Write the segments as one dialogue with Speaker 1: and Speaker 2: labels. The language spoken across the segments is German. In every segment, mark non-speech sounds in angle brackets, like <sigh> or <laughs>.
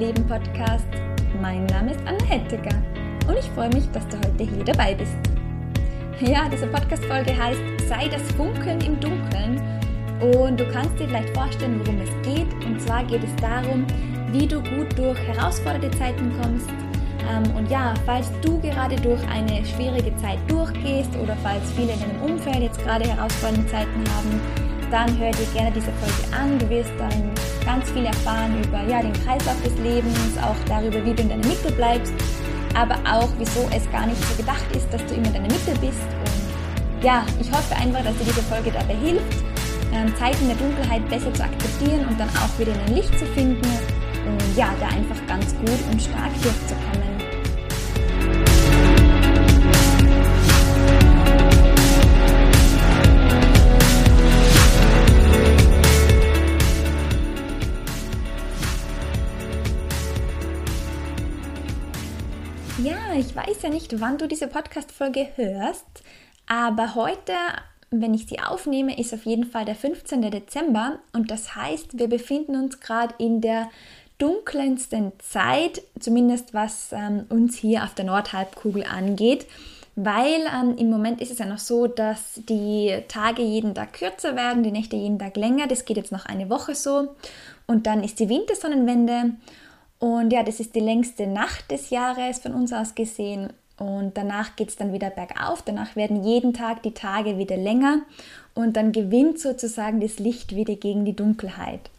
Speaker 1: Leben Podcast. Mein Name ist Anna Hettecker und ich freue mich, dass du heute hier dabei bist. Ja, diese Podcast-Folge heißt Sei das Funkeln im Dunkeln und du kannst dir vielleicht vorstellen, worum es geht. Und zwar geht es darum, wie du gut durch herausfordernde Zeiten kommst. Ähm, und ja, falls du gerade durch eine schwierige Zeit durchgehst oder falls viele in deinem Umfeld jetzt gerade herausfordernde Zeiten haben, dann hör dir gerne diese Folge an. Du wirst dann ganz viel erfahren über ja, den Kreislauf des Lebens, auch darüber, wie du in deiner Mitte bleibst, aber auch, wieso es gar nicht so gedacht ist, dass du immer in deiner Mitte bist. Und ja, ich hoffe einfach, dass dir diese Folge dabei hilft, ähm, Zeiten der Dunkelheit besser zu akzeptieren und dann auch wieder in ein Licht zu finden und ja, da einfach ganz gut und stark durchzukommen. Ich weiß ja nicht, wann du diese Podcast-Folge hörst, aber heute, wenn ich sie aufnehme, ist auf jeden Fall der 15. Dezember und das heißt, wir befinden uns gerade in der dunkelsten Zeit, zumindest was ähm, uns hier auf der Nordhalbkugel angeht, weil ähm, im Moment ist es ja noch so, dass die Tage jeden Tag kürzer werden, die Nächte jeden Tag länger. Das geht jetzt noch eine Woche so und dann ist die Wintersonnenwende und ja, das ist die längste Nacht des Jahres von uns aus gesehen. Und danach geht es dann wieder bergauf. Danach werden jeden Tag die Tage wieder länger. Und dann gewinnt sozusagen das Licht wieder gegen die Dunkelheit.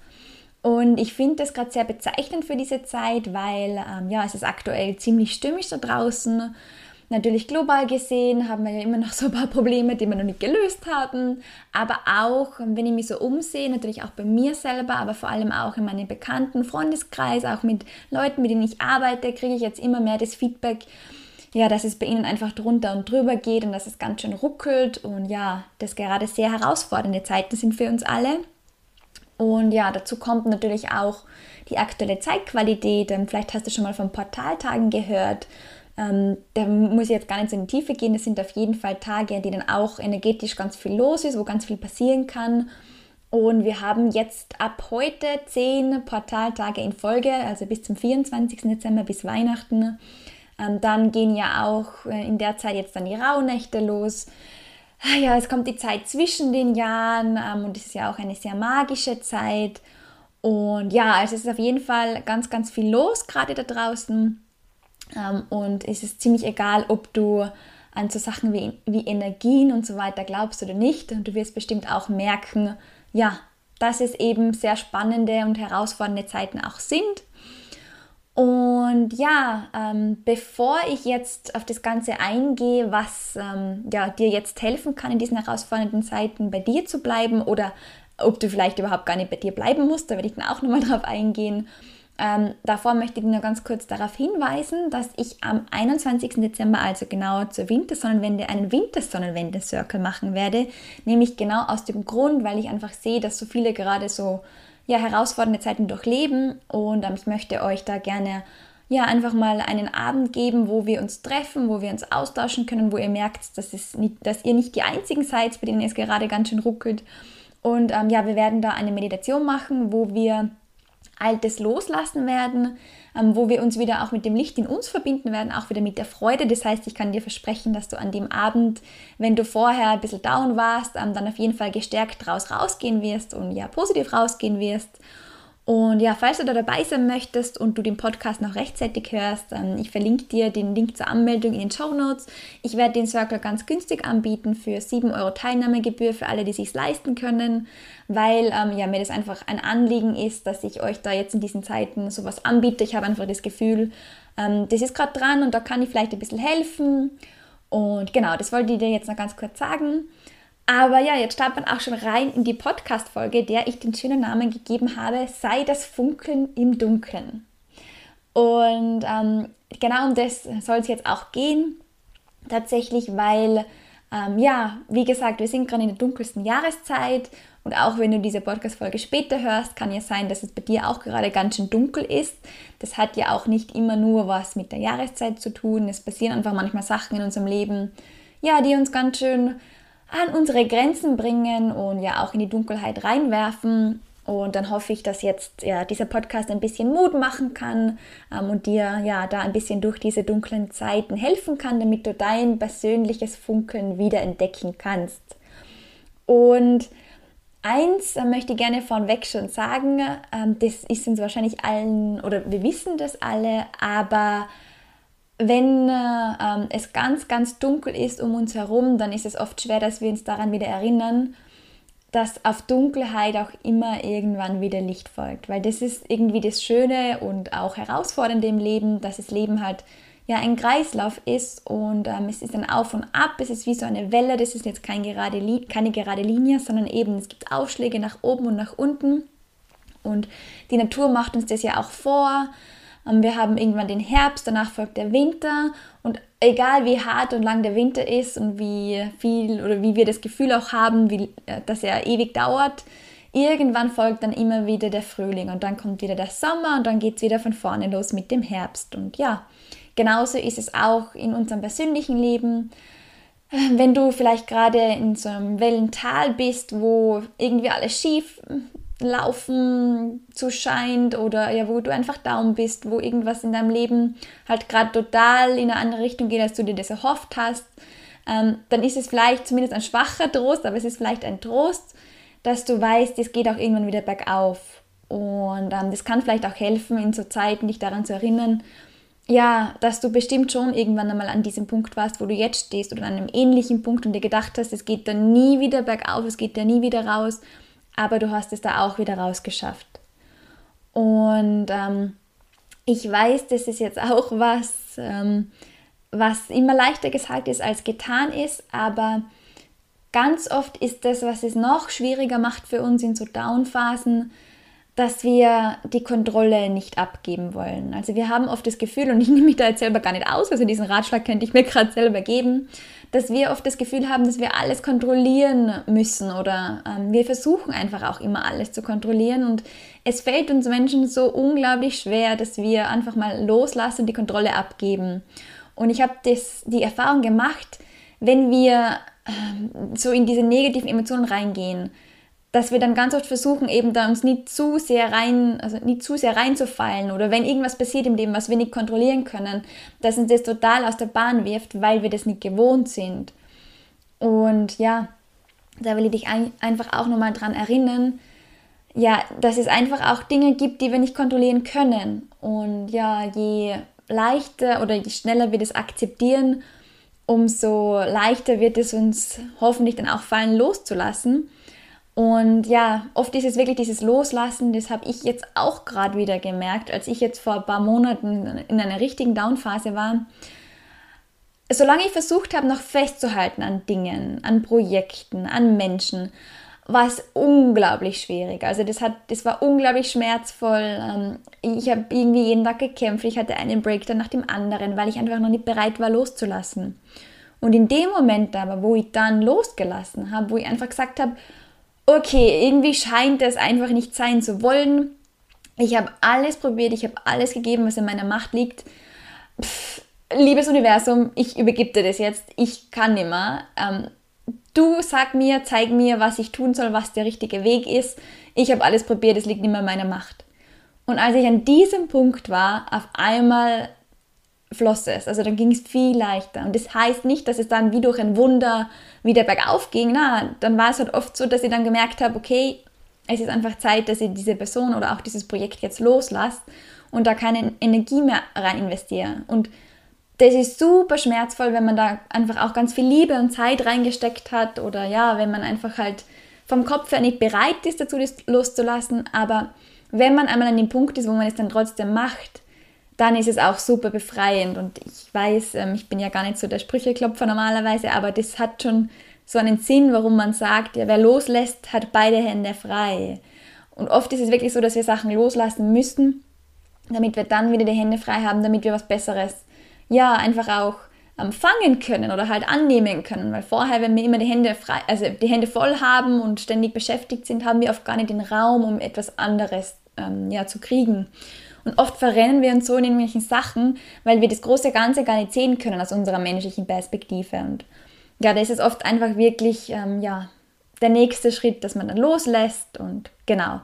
Speaker 1: Und ich finde das gerade sehr bezeichnend für diese Zeit, weil ähm, ja, es ist aktuell ziemlich stürmisch da draußen. Natürlich global gesehen haben wir ja immer noch so ein paar Probleme, die wir noch nicht gelöst haben. Aber auch, wenn ich mich so umsehe, natürlich auch bei mir selber, aber vor allem auch in meinem bekannten Freundeskreis, auch mit Leuten, mit denen ich arbeite, kriege ich jetzt immer mehr das Feedback, ja, dass es bei ihnen einfach drunter und drüber geht und dass es ganz schön ruckelt und ja, dass gerade sehr herausfordernde Zeiten sind für uns alle. Und ja, dazu kommt natürlich auch die aktuelle Zeitqualität. Vielleicht hast du schon mal von Portaltagen gehört. Ähm, da muss ich jetzt gar nicht so in die Tiefe gehen. Das sind auf jeden Fall Tage, die dann auch energetisch ganz viel los ist, wo ganz viel passieren kann. Und wir haben jetzt ab heute zehn Portaltage in Folge, also bis zum 24. Dezember, bis Weihnachten. Ähm, dann gehen ja auch äh, in der Zeit jetzt dann die Rauhnächte los. Ah ja, es kommt die Zeit zwischen den Jahren ähm, und es ist ja auch eine sehr magische Zeit. Und ja, also es ist auf jeden Fall ganz, ganz viel los gerade da draußen. Ähm, und es ist ziemlich egal, ob du an so Sachen wie, wie Energien und so weiter glaubst oder nicht. Und du wirst bestimmt auch merken, ja, dass es eben sehr spannende und herausfordernde Zeiten auch sind. Und ja, ähm, bevor ich jetzt auf das Ganze eingehe, was ähm, ja, dir jetzt helfen kann, in diesen herausfordernden Zeiten bei dir zu bleiben oder ob du vielleicht überhaupt gar nicht bei dir bleiben musst, da werde ich dann auch nochmal drauf eingehen. Ähm, davor möchte ich nur ganz kurz darauf hinweisen, dass ich am 21. Dezember, also genau zur Wintersonnenwende, einen Wintersonnenwende-Circle machen werde. Nämlich genau aus dem Grund, weil ich einfach sehe, dass so viele gerade so ja, herausfordernde Zeiten durchleben und ähm, ich möchte euch da gerne ja, einfach mal einen Abend geben, wo wir uns treffen, wo wir uns austauschen können, wo ihr merkt, dass, es nicht, dass ihr nicht die einzigen seid, bei denen es gerade ganz schön ruckelt. Und ähm, ja, wir werden da eine Meditation machen, wo wir Altes loslassen werden, ähm, wo wir uns wieder auch mit dem Licht in uns verbinden werden, auch wieder mit der Freude. Das heißt, ich kann dir versprechen, dass du an dem Abend, wenn du vorher ein bisschen down warst, ähm, dann auf jeden Fall gestärkt draus rausgehen wirst und ja, positiv rausgehen wirst. Und ja, falls du da dabei sein möchtest und du den Podcast noch rechtzeitig hörst, ähm, ich verlinke dir den Link zur Anmeldung in den Show Notes. Ich werde den Circle ganz günstig anbieten für 7 Euro Teilnahmegebühr für alle, die sich leisten können, weil ähm, ja, mir das einfach ein Anliegen ist, dass ich euch da jetzt in diesen Zeiten sowas anbiete. Ich habe einfach das Gefühl, ähm, das ist gerade dran und da kann ich vielleicht ein bisschen helfen. Und genau, das wollte ich dir jetzt noch ganz kurz sagen. Aber ja, jetzt startet man auch schon rein in die Podcast-Folge, der ich den schönen Namen gegeben habe, sei das Funkeln im Dunkeln. Und ähm, genau um das soll es jetzt auch gehen, tatsächlich, weil, ähm, ja, wie gesagt, wir sind gerade in der dunkelsten Jahreszeit und auch wenn du diese Podcast-Folge später hörst, kann ja sein, dass es bei dir auch gerade ganz schön dunkel ist. Das hat ja auch nicht immer nur was mit der Jahreszeit zu tun. Es passieren einfach manchmal Sachen in unserem Leben, ja, die uns ganz schön an unsere Grenzen bringen und ja auch in die Dunkelheit reinwerfen. Und dann hoffe ich, dass jetzt ja, dieser Podcast ein bisschen Mut machen kann ähm, und dir ja da ein bisschen durch diese dunklen Zeiten helfen kann, damit du dein persönliches Funkeln wieder entdecken kannst. Und eins äh, möchte ich gerne vorweg schon sagen, ähm, das ist uns wahrscheinlich allen, oder wir wissen das alle, aber wenn äh, ähm, es ganz, ganz dunkel ist um uns herum, dann ist es oft schwer, dass wir uns daran wieder erinnern dass auf Dunkelheit auch immer irgendwann wieder Licht folgt, weil das ist irgendwie das Schöne und auch herausfordernde im Leben, dass das Leben halt ja ein Kreislauf ist und ähm, es ist ein Auf und Ab, es ist wie so eine Welle, das ist jetzt kein gerade keine gerade Linie, sondern eben es gibt Aufschläge nach oben und nach unten. Und die Natur macht uns das ja auch vor. Wir haben irgendwann den Herbst, danach folgt der Winter und egal wie hart und lang der Winter ist und wie viel oder wie wir das Gefühl auch haben, wie, äh, dass er ewig dauert, irgendwann folgt dann immer wieder der Frühling und dann kommt wieder der Sommer und dann geht es wieder von vorne los mit dem Herbst. Und ja, genauso ist es auch in unserem persönlichen Leben. Wenn du vielleicht gerade in so einem Wellental bist, wo irgendwie alles schief Laufen zu scheint oder ja, wo du einfach down bist, wo irgendwas in deinem Leben halt gerade total in eine andere Richtung geht, als du dir das erhofft hast, ähm, dann ist es vielleicht zumindest ein schwacher Trost, aber es ist vielleicht ein Trost, dass du weißt, es geht auch irgendwann wieder bergauf. Und ähm, das kann vielleicht auch helfen, in so Zeiten dich daran zu erinnern, ja, dass du bestimmt schon irgendwann einmal an diesem Punkt warst, wo du jetzt stehst oder an einem ähnlichen Punkt und dir gedacht hast, es geht dann nie wieder bergauf, es geht da nie wieder raus aber du hast es da auch wieder rausgeschafft. Und ähm, ich weiß, das ist jetzt auch was, ähm, was immer leichter gesagt ist als getan ist, aber ganz oft ist das, was es noch schwieriger macht für uns in so Downphasen, dass wir die Kontrolle nicht abgeben wollen. Also wir haben oft das Gefühl, und ich nehme mich da jetzt selber gar nicht aus, also diesen Ratschlag könnte ich mir <laughs> gerade selber geben, dass wir oft das Gefühl haben, dass wir alles kontrollieren müssen oder ähm, wir versuchen einfach auch immer alles zu kontrollieren und es fällt uns Menschen so unglaublich schwer, dass wir einfach mal loslassen die Kontrolle abgeben. Und ich habe die Erfahrung gemacht, wenn wir ähm, so in diese negativen Emotionen reingehen, dass wir dann ganz oft versuchen, eben da uns nicht zu sehr rein, also nicht zu sehr reinzufallen oder wenn irgendwas passiert im Leben, was wir nicht kontrollieren können, dass uns das total aus der Bahn wirft, weil wir das nicht gewohnt sind. Und ja, da will ich dich ein, einfach auch nochmal dran erinnern, ja, dass es einfach auch Dinge gibt, die wir nicht kontrollieren können. Und ja, je leichter oder je schneller wir das akzeptieren, umso leichter wird es uns hoffentlich dann auch fallen, loszulassen und ja, oft ist es wirklich dieses Loslassen, das habe ich jetzt auch gerade wieder gemerkt, als ich jetzt vor ein paar Monaten in einer richtigen Downphase war. Solange ich versucht habe, noch festzuhalten an Dingen, an Projekten, an Menschen, war es unglaublich schwierig. Also das, hat, das war unglaublich schmerzvoll. Ähm, ich habe irgendwie jeden Tag gekämpft. Ich hatte einen Breakdown nach dem anderen, weil ich einfach noch nicht bereit war, loszulassen. Und in dem Moment aber, wo ich dann losgelassen habe, wo ich einfach gesagt habe, okay, irgendwie scheint es einfach nicht sein zu wollen. Ich habe alles probiert, ich habe alles gegeben, was in meiner Macht liegt. Pff, liebes Universum, ich übergebe dir das jetzt. Ich kann nicht mehr. Ähm, du sag mir, zeig mir, was ich tun soll, was der richtige Weg ist. Ich habe alles probiert, es liegt nicht mehr in meiner Macht. Und als ich an diesem Punkt war, auf einmal floss es. Also dann ging es viel leichter. Und das heißt nicht, dass es dann wie durch ein Wunder wieder bergauf ging. Na, dann war es halt oft so, dass ich dann gemerkt habe, okay, es ist einfach Zeit, dass ich diese Person oder auch dieses Projekt jetzt loslasse und da keine Energie mehr rein investiere. Und das ist super schmerzvoll, wenn man da einfach auch ganz viel Liebe und Zeit reingesteckt hat oder ja, wenn man einfach halt vom Kopf her nicht bereit ist, dazu das loszulassen. Aber wenn man einmal an dem Punkt ist, wo man es dann trotzdem macht, dann ist es auch super befreiend. Und ich weiß, ähm, ich bin ja gar nicht so der Sprücheklopfer normalerweise, aber das hat schon so einen Sinn, warum man sagt, ja, wer loslässt, hat beide Hände frei. Und oft ist es wirklich so, dass wir Sachen loslassen müssen, damit wir dann wieder die Hände frei haben, damit wir was Besseres, ja, einfach auch fangen können oder halt annehmen können. Weil vorher, wenn wir immer die Hände frei, also die Hände voll haben und ständig beschäftigt sind, haben wir oft gar nicht den Raum, um etwas anderes ähm, ja, zu kriegen. Und oft verrennen wir uns so in irgendwelchen Sachen, weil wir das große Ganze gar nicht sehen können aus unserer menschlichen Perspektive. Und ja, da ist es oft einfach wirklich, ähm, ja, der nächste Schritt, dass man dann loslässt und genau,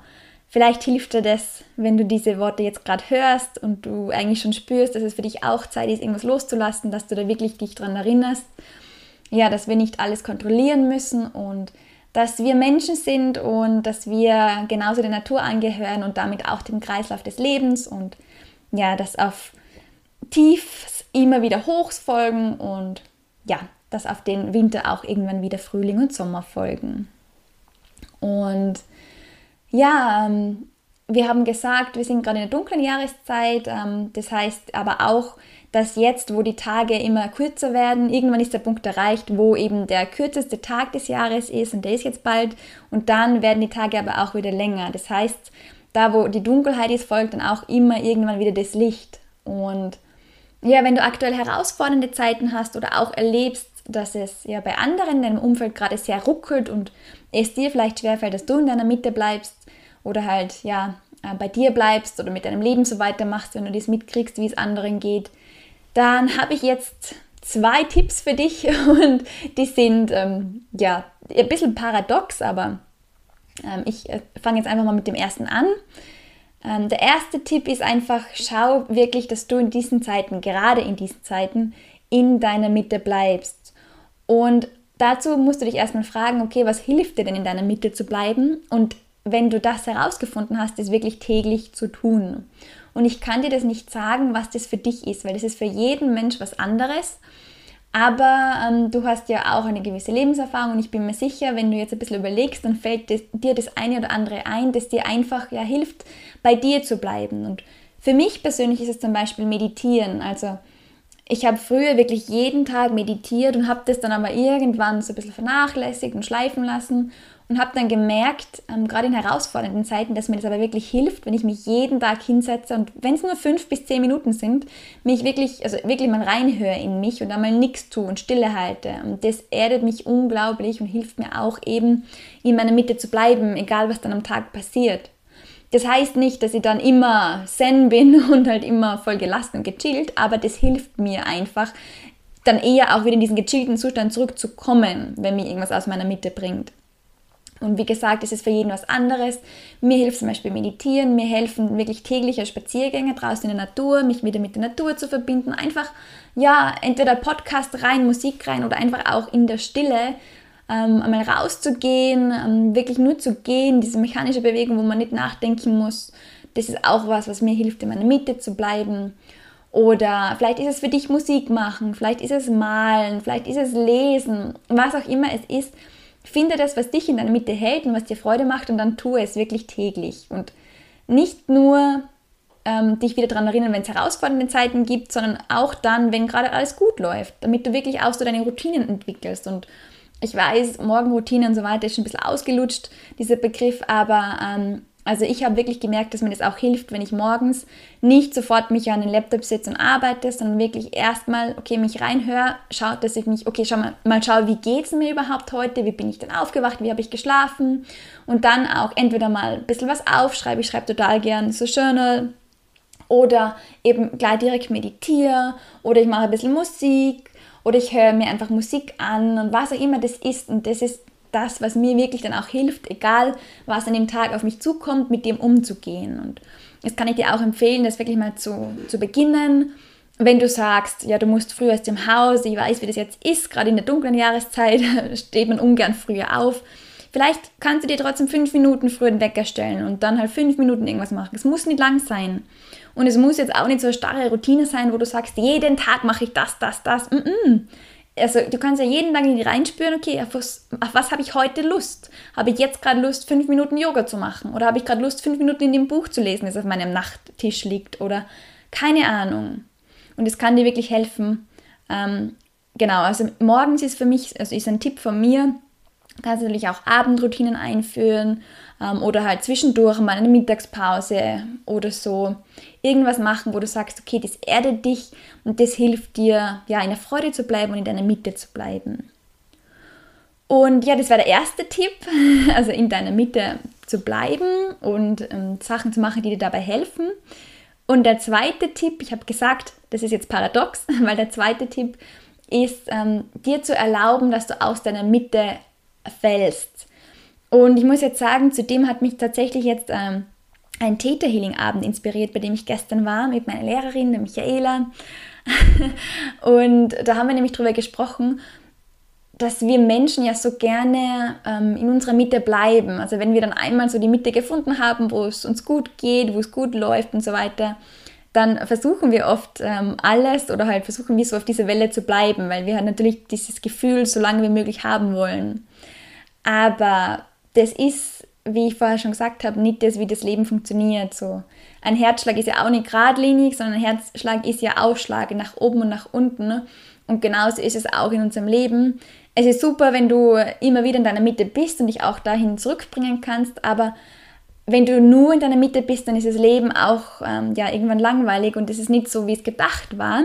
Speaker 1: Vielleicht hilft dir das, wenn du diese Worte jetzt gerade hörst und du eigentlich schon spürst, dass es für dich auch Zeit ist, irgendwas loszulassen, dass du da wirklich dich dran erinnerst. Ja, dass wir nicht alles kontrollieren müssen und dass wir Menschen sind und dass wir genauso der Natur angehören und damit auch dem Kreislauf des Lebens und ja, dass auf Tiefs immer wieder Hochs folgen und ja, dass auf den Winter auch irgendwann wieder Frühling und Sommer folgen. Und ja, ähm, wir haben gesagt, wir sind gerade in der dunklen Jahreszeit. Ähm, das heißt aber auch, dass jetzt, wo die Tage immer kürzer werden, irgendwann ist der Punkt erreicht, wo eben der kürzeste Tag des Jahres ist und der ist jetzt bald. Und dann werden die Tage aber auch wieder länger. Das heißt, da wo die Dunkelheit ist, folgt dann auch immer irgendwann wieder das Licht. Und ja, wenn du aktuell herausfordernde Zeiten hast oder auch erlebst, dass es ja bei anderen in deinem Umfeld gerade sehr ruckelt und es dir vielleicht schwerfällt, dass du in deiner Mitte bleibst oder halt ja äh, bei dir bleibst oder mit deinem Leben so weitermachst, wenn du das mitkriegst, wie es anderen geht, dann habe ich jetzt zwei Tipps für dich <laughs> und die sind ähm, ja ein bisschen paradox, aber ähm, ich äh, fange jetzt einfach mal mit dem ersten an. Ähm, der erste Tipp ist einfach, schau wirklich, dass du in diesen Zeiten, gerade in diesen Zeiten, in deiner Mitte bleibst. Und dazu musst du dich erstmal fragen, okay, was hilft dir denn in deiner Mitte zu bleiben? Und wenn du das herausgefunden hast, ist wirklich täglich zu tun. Und ich kann dir das nicht sagen, was das für dich ist, weil das ist für jeden Mensch was anderes. Aber ähm, du hast ja auch eine gewisse Lebenserfahrung und ich bin mir sicher, wenn du jetzt ein bisschen überlegst, dann fällt dir das eine oder andere ein, das dir einfach ja hilft, bei dir zu bleiben. Und für mich persönlich ist es zum Beispiel Meditieren. Also ich habe früher wirklich jeden Tag meditiert und habe das dann aber irgendwann so ein bisschen vernachlässigt und schleifen lassen und habe dann gemerkt, ähm, gerade in herausfordernden Zeiten, dass mir das aber wirklich hilft, wenn ich mich jeden Tag hinsetze und wenn es nur fünf bis zehn Minuten sind, mich wirklich, also wirklich mal reinhöre in mich und einmal nichts tue und Stille halte. Und das erdet mich unglaublich und hilft mir auch eben, in meiner Mitte zu bleiben, egal was dann am Tag passiert. Das heißt nicht, dass ich dann immer zen bin <laughs> und halt immer voll gelassen und gechillt, aber das hilft mir einfach, dann eher auch wieder in diesen gechillten Zustand zurückzukommen, wenn mir irgendwas aus meiner Mitte bringt. Und wie gesagt, es ist für jeden was anderes. Mir hilft zum Beispiel Meditieren, mir helfen wirklich tägliche Spaziergänge draußen in der Natur, mich wieder mit der Natur zu verbinden. Einfach, ja, entweder Podcast rein, Musik rein oder einfach auch in der Stille ähm, einmal rauszugehen, ähm, wirklich nur zu gehen, diese mechanische Bewegung, wo man nicht nachdenken muss. Das ist auch was, was mir hilft, in meiner Mitte zu bleiben. Oder vielleicht ist es für dich Musik machen, vielleicht ist es malen, vielleicht ist es lesen, was auch immer es ist Finde das, was dich in deiner Mitte hält und was dir Freude macht und dann tue es wirklich täglich. Und nicht nur ähm, dich wieder daran erinnern, wenn es herausfordernde Zeiten gibt, sondern auch dann, wenn gerade alles gut läuft, damit du wirklich auch so deine Routinen entwickelst. Und ich weiß, Morgenroutine und so weiter ist schon ein bisschen ausgelutscht, dieser Begriff, aber ähm, also ich habe wirklich gemerkt, dass mir das auch hilft, wenn ich morgens nicht sofort mich an den Laptop setze und arbeite, sondern wirklich erstmal, okay, mich reinhöre, schaut, dass ich mich, okay, schau mal, mal schaue, wie geht es mir überhaupt heute, wie bin ich denn aufgewacht, wie habe ich geschlafen? Und dann auch entweder mal ein bisschen was aufschreibe, ich schreibe total gern so Journal oder eben gleich direkt meditiere oder ich mache ein bisschen Musik oder ich höre mir einfach Musik an und was auch immer das ist. Und das ist das, was mir wirklich dann auch hilft, egal was an dem Tag auf mich zukommt, mit dem umzugehen. Und jetzt kann ich dir auch empfehlen, das wirklich mal zu, zu beginnen. Wenn du sagst, ja, du musst früh aus dem Haus, ich weiß, wie das jetzt ist, gerade in der dunklen Jahreszeit <laughs> steht man ungern früher auf. Vielleicht kannst du dir trotzdem fünf Minuten früher den Wecker stellen und dann halt fünf Minuten irgendwas machen. Es muss nicht lang sein. Und es muss jetzt auch nicht so eine starre Routine sein, wo du sagst, jeden Tag mache ich das, das, das. Mm -mm also du kannst ja jeden Tag in die reinspüren, okay, auf was, was habe ich heute Lust? Habe ich jetzt gerade Lust, fünf Minuten Yoga zu machen? Oder habe ich gerade Lust, fünf Minuten in dem Buch zu lesen, das auf meinem Nachttisch liegt? Oder keine Ahnung. Und es kann dir wirklich helfen. Ähm, genau, also morgens ist für mich, also ist ein Tipp von mir, kannst du natürlich auch Abendroutinen einführen ähm, oder halt zwischendurch mal eine Mittagspause oder so irgendwas machen, wo du sagst, okay, das erdet dich und das hilft dir, ja, in der Freude zu bleiben und in deiner Mitte zu bleiben. Und ja, das war der erste Tipp, <laughs> also in deiner Mitte zu bleiben und ähm, Sachen zu machen, die dir dabei helfen. Und der zweite Tipp, ich habe gesagt, das ist jetzt paradox, <laughs> weil der zweite Tipp ist, ähm, dir zu erlauben, dass du aus deiner Mitte fällst. Und ich muss jetzt sagen, zudem hat mich tatsächlich jetzt ähm, ein Theta Healing Abend inspiriert, bei dem ich gestern war mit meiner Lehrerin, der Michaela. <laughs> und da haben wir nämlich darüber gesprochen, dass wir Menschen ja so gerne ähm, in unserer Mitte bleiben. Also wenn wir dann einmal so die Mitte gefunden haben, wo es uns gut geht, wo es gut läuft und so weiter, dann versuchen wir oft ähm, alles oder halt versuchen wir so auf dieser Welle zu bleiben, weil wir halt natürlich dieses Gefühl so lange wie möglich haben wollen. Aber das ist, wie ich vorher schon gesagt habe, nicht das, wie das Leben funktioniert. So ein Herzschlag ist ja auch nicht geradlinig, sondern ein Herzschlag ist ja Ausschlag nach oben und nach unten. Und genauso ist es auch in unserem Leben es ist super, wenn du immer wieder in deiner Mitte bist und dich auch dahin zurückbringen kannst, aber wenn du nur in deiner Mitte bist, dann ist das Leben auch ähm, ja, irgendwann langweilig und es ist nicht so, wie es gedacht war.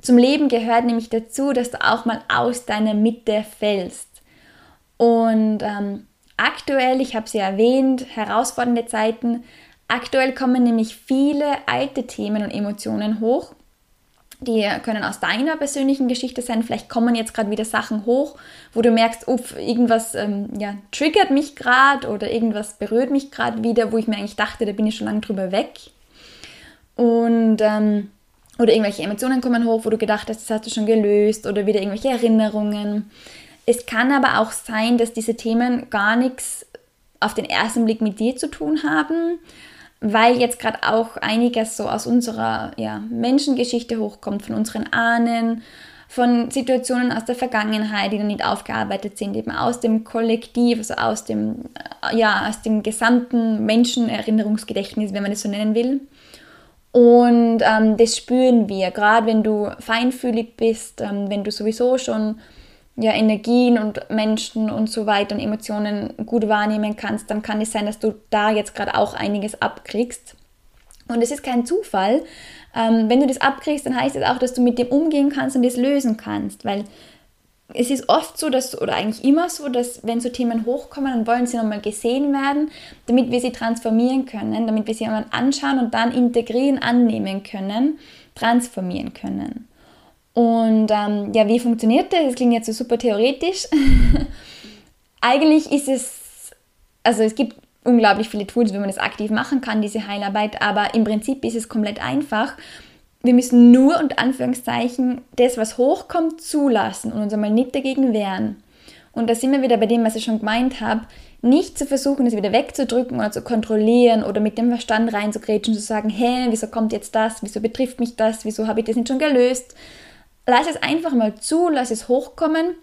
Speaker 1: Zum Leben gehört nämlich dazu, dass du auch mal aus deiner Mitte fällst. Und ähm, aktuell, ich habe es ja erwähnt, herausfordernde Zeiten. Aktuell kommen nämlich viele alte Themen und Emotionen hoch die können aus deiner persönlichen Geschichte sein. Vielleicht kommen jetzt gerade wieder Sachen hoch, wo du merkst, uff, irgendwas ähm, ja, triggert mich gerade oder irgendwas berührt mich gerade wieder, wo ich mir eigentlich dachte, da bin ich schon lange drüber weg. Und ähm, oder irgendwelche Emotionen kommen hoch, wo du gedacht hast, das hast du schon gelöst oder wieder irgendwelche Erinnerungen. Es kann aber auch sein, dass diese Themen gar nichts auf den ersten Blick mit dir zu tun haben, weil jetzt gerade auch einiges so aus unserer ja, Menschengeschichte hochkommt, von unseren Ahnen, von Situationen aus der Vergangenheit, die noch nicht aufgearbeitet sind, eben aus dem Kollektiv, also aus dem, äh, ja, aus dem gesamten Menschenerinnerungsgedächtnis, wenn man das so nennen will. Und ähm, das spüren wir, gerade wenn du feinfühlig bist, ähm, wenn du sowieso schon ja, Energien und Menschen und so weiter und Emotionen gut wahrnehmen kannst, dann kann es sein, dass du da jetzt gerade auch einiges abkriegst. Und es ist kein Zufall. Ähm, wenn du das abkriegst, dann heißt es auch, dass du mit dem umgehen kannst und das lösen kannst, weil es ist oft so, dass, oder eigentlich immer so, dass wenn so Themen hochkommen, dann wollen sie nochmal gesehen werden, damit wir sie transformieren können, damit wir sie einmal anschauen und dann integrieren, annehmen können, transformieren können. Und ähm, ja, wie funktioniert das? Das klingt jetzt so super theoretisch. <laughs> Eigentlich ist es, also es gibt unglaublich viele Tools, wie man das aktiv machen kann, diese Heilarbeit, aber im Prinzip ist es komplett einfach. Wir müssen nur unter Anführungszeichen das, was hochkommt, zulassen und uns einmal nicht dagegen wehren. Und da sind wir wieder bei dem, was ich schon gemeint habe, nicht zu versuchen, es wieder wegzudrücken oder zu kontrollieren oder mit dem Verstand reinzugrätschen und zu sagen, hä, wieso kommt jetzt das, wieso betrifft mich das, wieso habe ich das nicht schon gelöst, lass es einfach mal zu, lass es hochkommen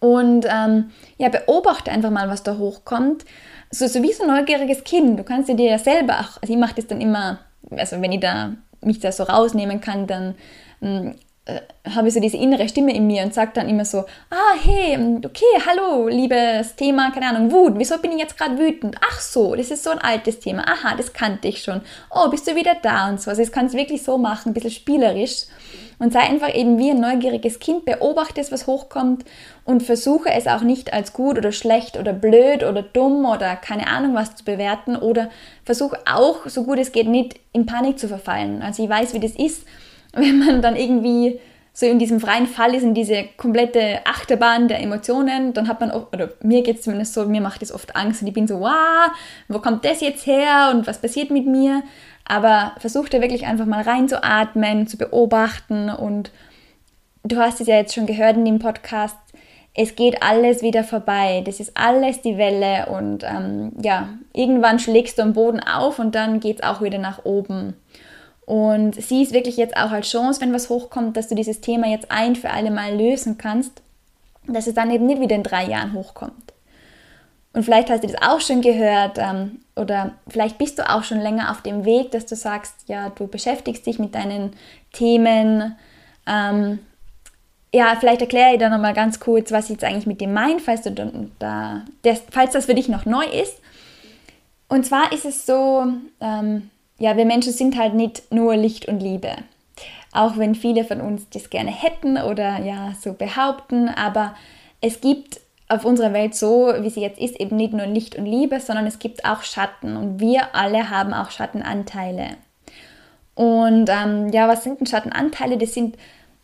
Speaker 1: und ähm, ja, beobachte einfach mal, was da hochkommt. So, so wie so ein neugieriges Kind. Du kannst dir ja selber, auch, also ich mache das dann immer, also wenn ich da mich da so rausnehmen kann, dann ähm, äh, habe ich so diese innere Stimme in mir und sage dann immer so, ah, hey, ähm, okay, hallo, liebes Thema, keine Ahnung, Wut, wieso bin ich jetzt gerade wütend? Ach so, das ist so ein altes Thema, aha, das kannte ich schon. Oh, bist du wieder da und so. Also ich kann es wirklich so machen, ein bisschen spielerisch und sei einfach eben wie ein neugieriges Kind, beobachte es, was hochkommt und versuche es auch nicht als gut oder schlecht oder blöd oder dumm oder keine Ahnung was zu bewerten oder versuche auch, so gut es geht, nicht in Panik zu verfallen. Also ich weiß, wie das ist, <laughs> wenn man dann irgendwie so in diesem freien Fall ist, in diese komplette Achterbahn der Emotionen, dann hat man, auch, oder mir geht es zumindest so, mir macht es oft Angst und ich bin so, wow, wo kommt das jetzt her und was passiert mit mir? Aber versuch da wirklich einfach mal reinzuatmen, zu beobachten und du hast es ja jetzt schon gehört in dem Podcast, es geht alles wieder vorbei. Das ist alles die Welle und ähm, ja, irgendwann schlägst du am Boden auf und dann geht es auch wieder nach oben. Und sieh es wirklich jetzt auch als Chance, wenn was hochkommt, dass du dieses Thema jetzt ein für alle Mal lösen kannst, dass es dann eben nicht wieder in drei Jahren hochkommt. Und vielleicht hast du das auch schon gehört ähm, oder vielleicht bist du auch schon länger auf dem Weg, dass du sagst, ja, du beschäftigst dich mit deinen Themen. Ähm, ja, vielleicht erkläre ich da nochmal ganz kurz, was ich jetzt eigentlich mit dem meine, falls, du da, das, falls das für dich noch neu ist. Und zwar ist es so, ähm, ja, wir Menschen sind halt nicht nur Licht und Liebe. Auch wenn viele von uns das gerne hätten oder ja, so behaupten, aber es gibt auf unserer Welt so, wie sie jetzt ist, eben nicht nur Licht und Liebe, sondern es gibt auch Schatten und wir alle haben auch Schattenanteile. Und ähm, ja, was sind denn Schattenanteile? Das sind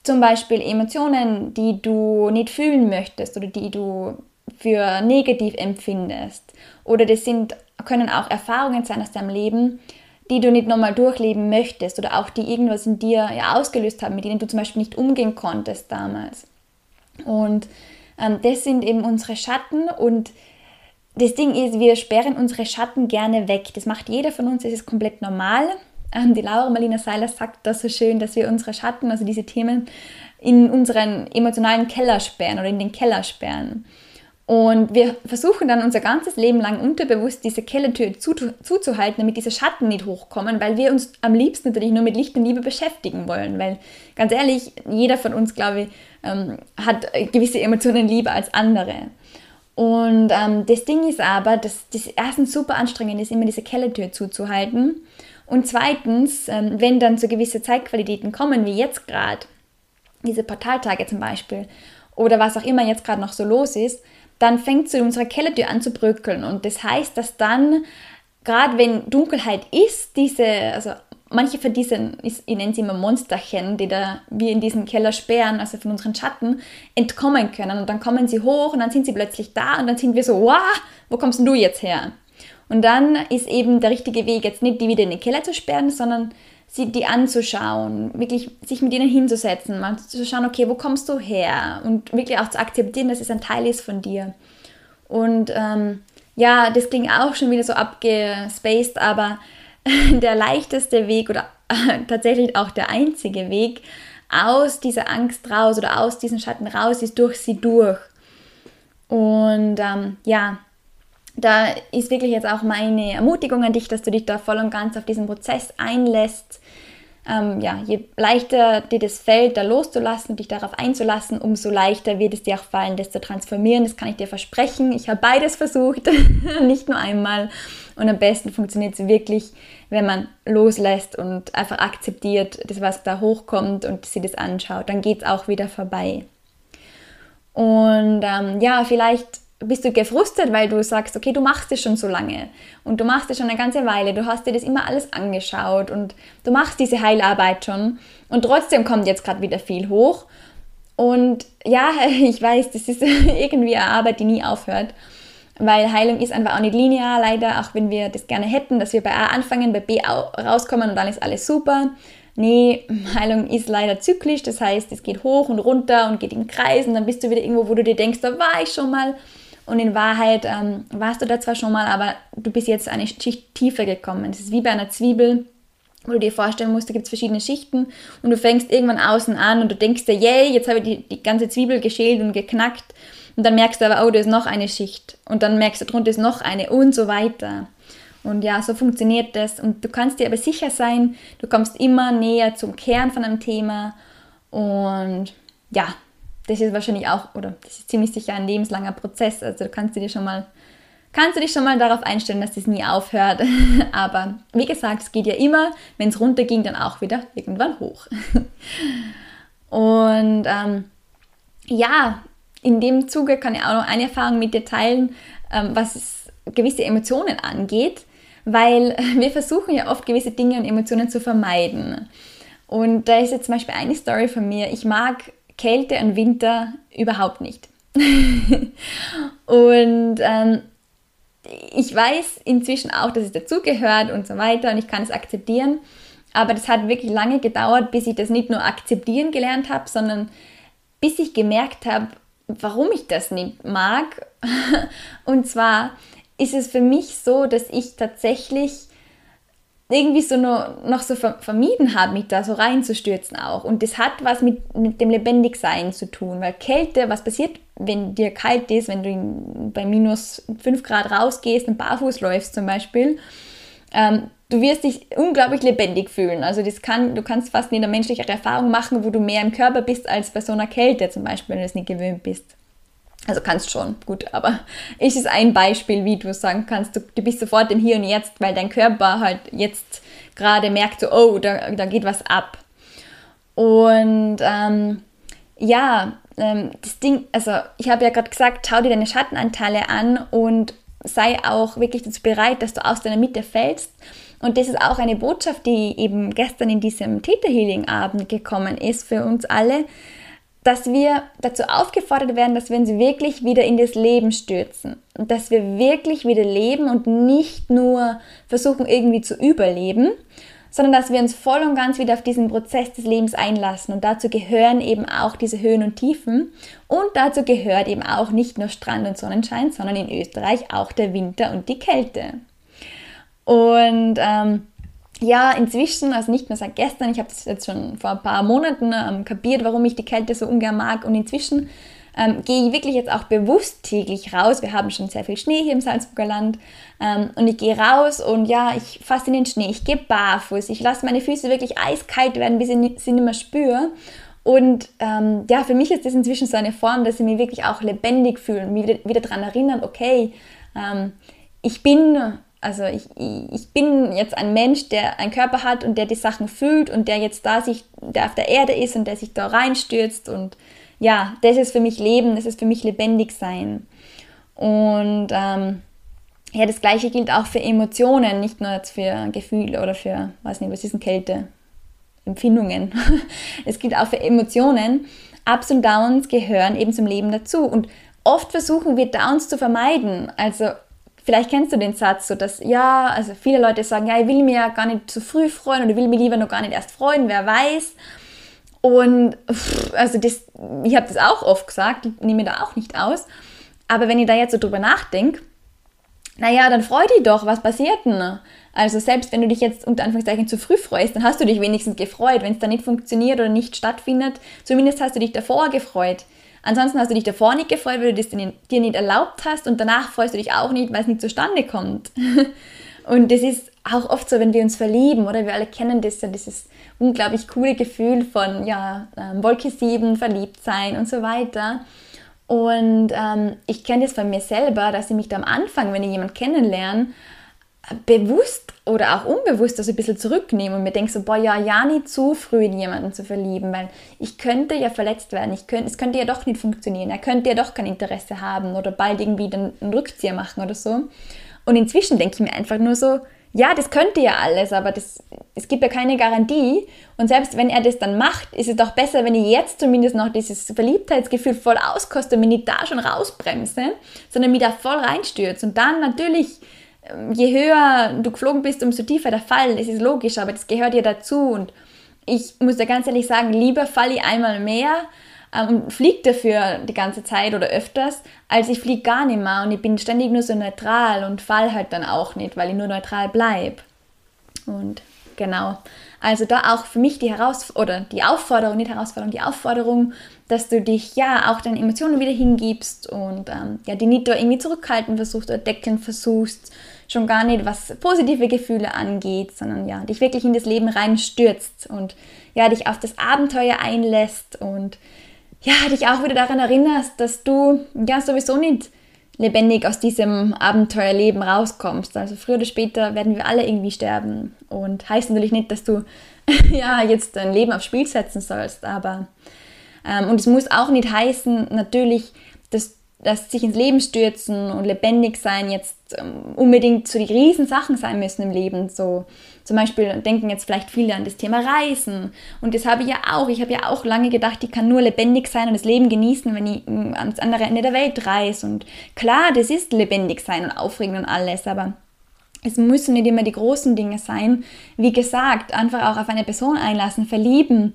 Speaker 1: zum Beispiel Emotionen, die du nicht fühlen möchtest oder die du für negativ empfindest. Oder das sind können auch Erfahrungen sein aus deinem Leben, die du nicht nochmal durchleben möchtest oder auch die irgendwas in dir ja, ausgelöst haben, mit denen du zum Beispiel nicht umgehen konntest damals. Und das sind eben unsere Schatten und das Ding ist, wir sperren unsere Schatten gerne weg. Das macht jeder von uns, das ist komplett normal. Ähm, die Laura Marlina Seiler sagt das so schön, dass wir unsere Schatten, also diese Themen, in unseren emotionalen Keller sperren oder in den Keller sperren. Und wir versuchen dann unser ganzes Leben lang unterbewusst diese Kellertür zu, zuzuhalten, damit diese Schatten nicht hochkommen, weil wir uns am liebsten natürlich nur mit Licht und Liebe beschäftigen wollen. Weil ganz ehrlich, jeder von uns, glaube ich, ähm, hat gewisse Emotionen lieber als andere. Und ähm, das Ding ist aber, dass das erstens super anstrengend ist, immer diese Kellertür zuzuhalten. Und zweitens, ähm, wenn dann so gewisse Zeitqualitäten kommen, wie jetzt gerade, diese Portaltage zum Beispiel, oder was auch immer jetzt gerade noch so los ist, dann fängt so unsere Kellertür an zu bröckeln. Und das heißt, dass dann, gerade wenn Dunkelheit ist, diese, also manche von diesen, ich nenne sie immer Monsterchen, die da wir in diesen Keller sperren, also von unseren Schatten, entkommen können. Und dann kommen sie hoch und dann sind sie plötzlich da und dann sind wir so, wow, wo kommst du jetzt her? Und dann ist eben der richtige Weg, jetzt nicht die wieder in den Keller zu sperren, sondern sie die anzuschauen, wirklich sich mit ihnen hinzusetzen, mal zu schauen, okay, wo kommst du her? Und wirklich auch zu akzeptieren, dass es ein Teil ist von dir. Und ähm, ja, das klingt auch schon wieder so abgespaced, aber <laughs> der leichteste Weg oder <laughs> tatsächlich auch der einzige Weg aus dieser Angst raus oder aus diesen Schatten raus ist durch sie durch. Und ähm, ja, da ist wirklich jetzt auch meine Ermutigung an dich, dass du dich da voll und ganz auf diesen Prozess einlässt. Ähm, ja, je leichter dir das fällt, da loszulassen und dich darauf einzulassen, umso leichter wird es dir auch fallen, das zu transformieren. Das kann ich dir versprechen. Ich habe beides versucht, <laughs> nicht nur einmal. Und am besten funktioniert es wirklich, wenn man loslässt und einfach akzeptiert, das, was da hochkommt und sich das anschaut. Dann geht es auch wieder vorbei. Und ähm, ja, vielleicht bist du gefrustet, weil du sagst, okay, du machst es schon so lange und du machst es schon eine ganze Weile, du hast dir das immer alles angeschaut und du machst diese Heilarbeit schon und trotzdem kommt jetzt gerade wieder viel hoch. Und ja, <laughs> ich weiß, das ist <laughs> irgendwie eine Arbeit, die nie aufhört, weil Heilung ist einfach auch nicht linear, leider, auch wenn wir das gerne hätten, dass wir bei A anfangen, bei B rauskommen und dann ist alles super. Nee, <laughs> Heilung ist leider zyklisch, das heißt, es geht hoch und runter und geht in Kreisen, dann bist du wieder irgendwo, wo du dir denkst, da war ich schon mal und in Wahrheit ähm, warst du da zwar schon mal, aber du bist jetzt eine Schicht tiefer gekommen. Es ist wie bei einer Zwiebel, wo du dir vorstellen musst, da gibt es verschiedene Schichten und du fängst irgendwann außen an und du denkst dir, yay, jetzt habe ich die, die ganze Zwiebel geschält und geknackt. Und dann merkst du aber, oh, da ist noch eine Schicht. Und dann merkst du, drunter ist noch eine und so weiter. Und ja, so funktioniert das. Und du kannst dir aber sicher sein, du kommst immer näher zum Kern von einem Thema. Und ja, das ist wahrscheinlich auch, oder das ist ziemlich sicher ein lebenslanger Prozess. Also du kannst dir schon mal, kannst du dich schon mal darauf einstellen, dass das nie aufhört. <laughs> Aber wie gesagt, es geht ja immer, wenn es runterging, dann auch wieder irgendwann hoch. <laughs> Und ähm, ja, in dem Zuge kann ich auch noch eine Erfahrung mit dir teilen, ähm, was gewisse Emotionen angeht, weil <laughs> wir versuchen ja oft gewisse Dinge und Emotionen zu vermeiden. Und da ist jetzt zum Beispiel eine Story von mir. Ich mag Kälte und Winter überhaupt nicht. <laughs> und ähm, ich weiß inzwischen auch, dass es dazugehört und so weiter und ich kann es akzeptieren. Aber das hat wirklich lange gedauert, bis ich das nicht nur akzeptieren gelernt habe, sondern bis ich gemerkt habe, warum ich das nicht mag. <laughs> und zwar ist es für mich so, dass ich tatsächlich irgendwie so noch, noch so vermieden habe, mich da so reinzustürzen auch. Und das hat was mit, mit dem Lebendigsein zu tun, weil Kälte, was passiert, wenn dir kalt ist, wenn du in, bei minus 5 Grad rausgehst und barfuß läufst zum Beispiel, ähm, du wirst dich unglaublich lebendig fühlen. Also das kann, du kannst fast eine menschliche Erfahrung machen, wo du mehr im Körper bist als bei so einer Kälte zum Beispiel, wenn du es nicht gewöhnt bist. Also kannst schon, gut, aber es ist ein Beispiel, wie du sagen kannst, du, du bist sofort im Hier und Jetzt, weil dein Körper halt jetzt gerade merkt, so, oh, da, da geht was ab. Und ähm, ja, ähm, das Ding, also ich habe ja gerade gesagt, schau dir deine Schattenanteile an und sei auch wirklich dazu bereit, dass du aus deiner Mitte fällst. Und das ist auch eine Botschaft, die eben gestern in diesem Theta Healing Abend gekommen ist für uns alle, dass wir dazu aufgefordert werden, dass wir uns wirklich wieder in das Leben stürzen und dass wir wirklich wieder leben und nicht nur versuchen irgendwie zu überleben, sondern dass wir uns voll und ganz wieder auf diesen Prozess des Lebens einlassen. Und dazu gehören eben auch diese Höhen und Tiefen. Und dazu gehört eben auch nicht nur Strand und Sonnenschein, sondern in Österreich auch der Winter und die Kälte. Und ähm, ja, inzwischen, also nicht mehr seit gestern, ich habe das jetzt schon vor ein paar Monaten ähm, kapiert, warum ich die Kälte so ungern mag. Und inzwischen ähm, gehe ich wirklich jetzt auch bewusst täglich raus. Wir haben schon sehr viel Schnee hier im Salzburger Land. Ähm, und ich gehe raus und ja, ich fasse in den Schnee, ich gehe barfuß, ich lasse meine Füße wirklich eiskalt werden, bis ich sie nicht mehr spüre. Und ähm, ja, für mich ist das inzwischen so eine Form, dass ich mich wirklich auch lebendig fühle und wieder, wieder daran erinnern, okay, ähm, ich bin also ich, ich bin jetzt ein Mensch, der einen Körper hat und der die Sachen fühlt und der jetzt da sich, der auf der Erde ist und der sich da reinstürzt und ja, das ist für mich Leben, das ist für mich lebendig sein. Und ähm, ja, das gleiche gilt auch für Emotionen, nicht nur jetzt für Gefühle oder für, weiß nicht, was ist denn Kälte? Empfindungen. <laughs> es gilt auch für Emotionen. Ups und Downs gehören eben zum Leben dazu. Und oft versuchen wir Downs zu vermeiden. Also Vielleicht kennst du den Satz, so dass, ja, also viele Leute sagen, ja, ich will mich ja gar nicht zu früh freuen oder ich will mich lieber noch gar nicht erst freuen, wer weiß. Und also das, ich habe das auch oft gesagt, ich nehme da auch nicht aus. Aber wenn ich da jetzt so drüber nachdenke, naja, dann freu dich doch, was passiert denn? Also selbst wenn du dich jetzt unter Anführungszeichen zu früh freust, dann hast du dich wenigstens gefreut. Wenn es dann nicht funktioniert oder nicht stattfindet, zumindest hast du dich davor gefreut. Ansonsten hast du dich davor nicht gefreut, weil du das dir nicht erlaubt hast und danach freust du dich auch nicht, weil es nicht zustande kommt. <laughs> Und das ist auch oft so, wenn wir uns verlieben, oder wir alle kennen das ja, dieses unglaublich coole Gefühl von, ja, ähm, Wolke 7, verliebt sein und so weiter. Und ähm, ich kenne das von mir selber, dass ich mich da am Anfang, wenn ich jemanden kennenlerne, bewusst oder auch unbewusst das ein bisschen zurücknehme und mir denke so, boah, ja, ja nicht zu früh in jemanden zu verlieben, weil ich könnte ja verletzt werden, ich könnte, es könnte ja doch nicht funktionieren, er könnte ja doch kein Interesse haben oder bald irgendwie dann einen Rückzieher machen oder so. Und inzwischen denke ich mir einfach nur so, ja, das könnte ja alles, aber das, es gibt ja keine Garantie. Und selbst wenn er das dann macht, ist es doch besser, wenn ich jetzt zumindest noch dieses Verliebtheitsgefühl voll auskoste und wenn ich da schon rausbremse, sondern mich da voll reinstürze. Und dann natürlich je höher du geflogen bist, umso tiefer der Fall. Das ist logisch, aber das gehört ja dazu. Und ich muss da ganz ehrlich sagen, lieber falle ich einmal mehr ähm, und fliege dafür die ganze Zeit oder öfters, als ich fliege gar nicht mehr und ich bin ständig nur so neutral und fall halt dann auch nicht, weil ich nur neutral bleibe. Und genau. Also da auch für mich die Heraus oder die Aufforderung, nicht Herausforderung, die Aufforderung, dass du dich ja auch deinen Emotionen wieder hingibst und ähm, ja die nicht da irgendwie zurückhalten versuchst oder deckeln versuchst, schon gar nicht was positive Gefühle angeht, sondern ja, dich wirklich in das Leben reinstürzt und ja, dich auf das Abenteuer einlässt und ja, dich auch wieder daran erinnerst, dass du ja sowieso nicht lebendig aus diesem Abenteuerleben rauskommst. Also früher oder später werden wir alle irgendwie sterben und heißt natürlich nicht, dass du <laughs> ja jetzt dein Leben aufs Spiel setzen sollst, aber ähm, und es muss auch nicht heißen, natürlich, dass dass sich ins Leben stürzen und lebendig sein jetzt ähm, unbedingt so die Riesensachen sein müssen im Leben. So zum Beispiel denken jetzt vielleicht viele an das Thema Reisen. Und das habe ich ja auch. Ich habe ja auch lange gedacht, ich kann nur lebendig sein und das Leben genießen, wenn ich ähm, ans andere Ende der Welt reise. Und klar, das ist lebendig sein und aufregend und alles, aber es müssen nicht immer die großen Dinge sein. Wie gesagt, einfach auch auf eine Person einlassen, verlieben.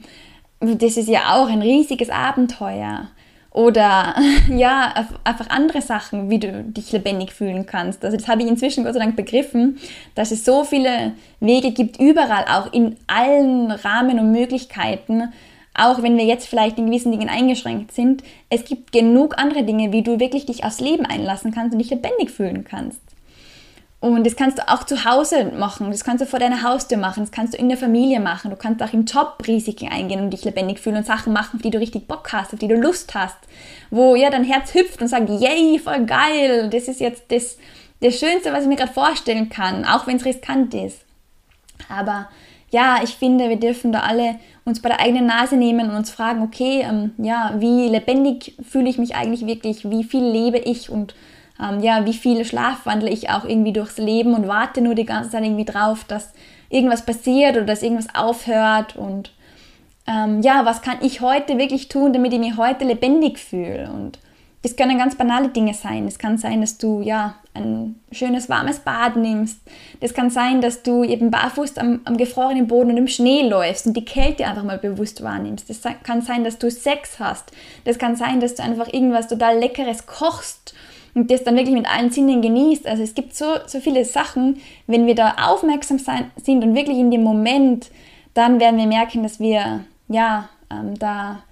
Speaker 1: Das ist ja auch ein riesiges Abenteuer. Oder <laughs> ja, einfach andere Sachen, wie du dich lebendig fühlen kannst. Also das habe ich inzwischen Gott sei Dank begriffen, dass es so viele Wege gibt, überall, auch in allen Rahmen und Möglichkeiten, auch wenn wir jetzt vielleicht in gewissen Dingen eingeschränkt sind. Es gibt genug andere Dinge, wie du wirklich dich aufs Leben einlassen kannst und dich lebendig fühlen kannst. Und das kannst du auch zu Hause machen, das kannst du vor deiner Haustür machen, das kannst du in der Familie machen, du kannst auch im Job Risiken eingehen und dich lebendig fühlen und Sachen machen, auf die du richtig Bock hast, auf die du Lust hast, wo ja dein Herz hüpft und sagt, yay, voll geil, das ist jetzt das, das Schönste, was ich mir gerade vorstellen kann, auch wenn es riskant ist. Aber ja, ich finde, wir dürfen da alle uns bei der eigenen Nase nehmen und uns fragen, okay, ähm, ja, wie lebendig fühle ich mich eigentlich wirklich, wie viel lebe ich? Und ähm, ja, wie viel Schlaf wandle ich auch irgendwie durchs Leben und warte nur die ganze Zeit irgendwie drauf, dass irgendwas passiert oder dass irgendwas aufhört und ähm, ja, was kann ich heute wirklich tun, damit ich mich heute lebendig fühle? Und das können ganz banale Dinge sein. Es kann sein, dass du ja ein schönes warmes Bad nimmst. Das kann sein, dass du eben barfuß am, am gefrorenen Boden und im Schnee läufst und die Kälte einfach mal bewusst wahrnimmst. Das kann sein, dass du Sex hast. Das kann sein, dass du einfach irgendwas total Leckeres kochst und das dann wirklich mit allen Sinnen genießt. Also es gibt so, so viele Sachen, wenn wir da aufmerksam sein, sind und wirklich in dem Moment, dann werden wir merken, dass wir ja ähm, da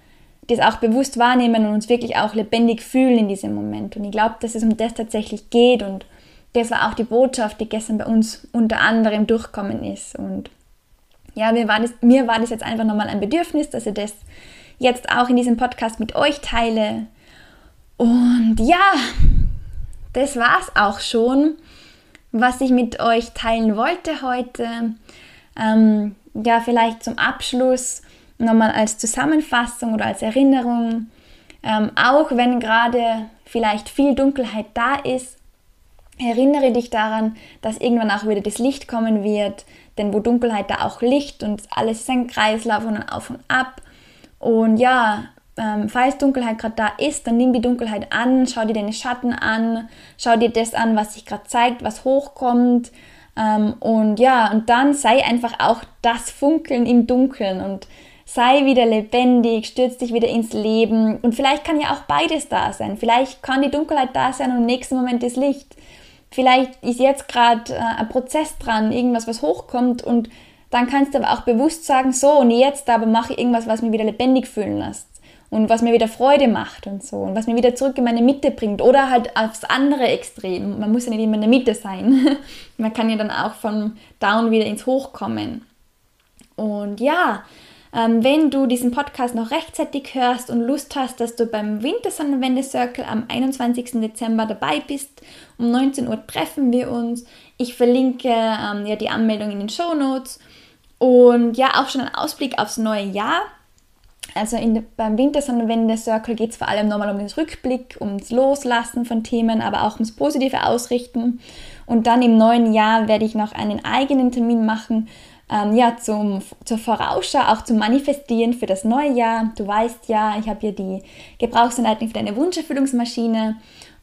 Speaker 1: das auch bewusst wahrnehmen und uns wirklich auch lebendig fühlen in diesem Moment. Und ich glaube, dass es um das tatsächlich geht und das war auch die Botschaft, die gestern bei uns unter anderem durchkommen ist. Und ja, mir war das, mir war das jetzt einfach nochmal ein Bedürfnis, dass ich das jetzt auch in diesem Podcast mit euch teile. Und ja, das war es auch schon, was ich mit euch teilen wollte heute. Ähm, ja, vielleicht zum Abschluss nochmal als Zusammenfassung oder als Erinnerung, ähm, auch wenn gerade vielleicht viel Dunkelheit da ist, erinnere dich daran, dass irgendwann auch wieder das Licht kommen wird, denn wo Dunkelheit da auch Licht und alles ist ein Kreislauf und ein Auf und Ab. Und ja, ähm, falls Dunkelheit gerade da ist, dann nimm die Dunkelheit an, schau dir deine Schatten an, schau dir das an, was sich gerade zeigt, was hochkommt. Ähm, und ja, und dann sei einfach auch das Funkeln im Dunkeln und sei wieder lebendig, stürz dich wieder ins Leben. Und vielleicht kann ja auch beides da sein. Vielleicht kann die Dunkelheit da sein und im nächsten Moment das Licht. Vielleicht ist jetzt gerade äh, ein Prozess dran, irgendwas, was hochkommt und dann kannst du aber auch bewusst sagen, so und jetzt aber mache ich irgendwas, was mich wieder lebendig fühlen lässt und was mir wieder Freude macht und so und was mir wieder zurück in meine Mitte bringt oder halt aufs andere Extrem. Man muss ja nicht immer in der Mitte sein. <laughs> Man kann ja dann auch von down wieder ins Hoch kommen. Und ja, ähm, wenn du diesen Podcast noch rechtzeitig hörst und Lust hast, dass du beim Wintersonnenwende Circle am 21. Dezember dabei bist, um 19 Uhr treffen wir uns. Ich verlinke ähm, ja die Anmeldung in den Show Notes und ja auch schon ein Ausblick aufs neue Jahr. Also in, beim Wintersonnenwende Circle geht es vor allem nochmal um den Rückblick, ums Loslassen von Themen, aber auch ums positive Ausrichten. Und dann im neuen Jahr werde ich noch einen eigenen Termin machen, ähm, ja, zum, zur Vorausschau, auch zum Manifestieren für das neue Jahr. Du weißt ja, ich habe hier die Gebrauchsanleitung für deine Wunscherfüllungsmaschine.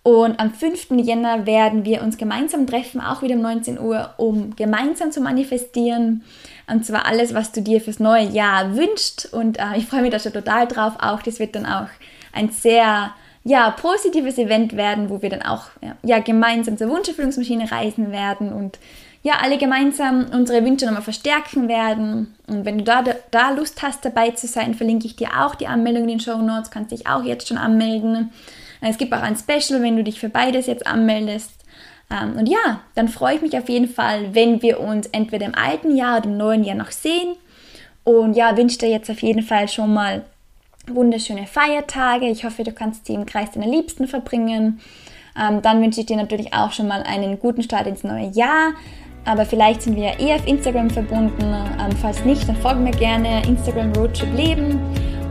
Speaker 1: Und am 5. Jänner werden wir uns gemeinsam treffen, auch wieder um 19 Uhr, um gemeinsam zu manifestieren. Und zwar alles, was du dir fürs neue Jahr wünschst. Und äh, ich freue mich da schon total drauf. Auch das wird dann auch ein sehr ja, positives Event werden, wo wir dann auch ja gemeinsam zur Wunscherfüllungsmaschine reisen werden und ja, alle gemeinsam unsere Wünsche nochmal verstärken werden. Und wenn du da, da Lust hast, dabei zu sein, verlinke ich dir auch die Anmeldung in den Show Notes. Kannst dich auch jetzt schon anmelden. Es gibt auch ein Special, wenn du dich für beides jetzt anmeldest. Ähm, und ja, dann freue ich mich auf jeden Fall, wenn wir uns entweder im alten Jahr oder im neuen Jahr noch sehen. Und ja, wünsche dir jetzt auf jeden Fall schon mal wunderschöne Feiertage. Ich hoffe, du kannst sie im Kreis deiner Liebsten verbringen. Ähm, dann wünsche ich dir natürlich auch schon mal einen guten Start ins neue Jahr. Aber vielleicht sind wir ja eher auf Instagram verbunden. Ähm, falls nicht, dann folgen mir gerne Instagram Roadtrip Leben.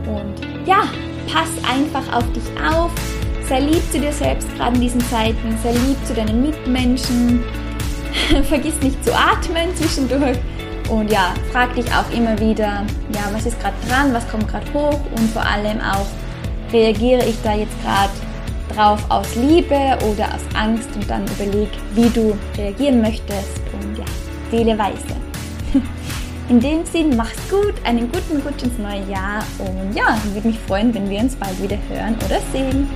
Speaker 1: Und ja, pass einfach auf dich auf. Sei lieb zu dir selbst gerade in diesen Zeiten. Sei lieb zu deinen Mitmenschen. <laughs> Vergiss nicht zu atmen zwischendurch. Und ja, frag dich auch immer wieder, ja, was ist gerade dran, was kommt gerade hoch und vor allem auch, reagiere ich da jetzt gerade drauf aus Liebe oder aus Angst und dann überleg, wie du reagieren möchtest und ja, Seele weise. <laughs> In dem Sinn, mach's gut, einen guten Rutsch ins neue Jahr und ja, ich würde mich freuen, wenn wir uns bald wieder hören oder sehen.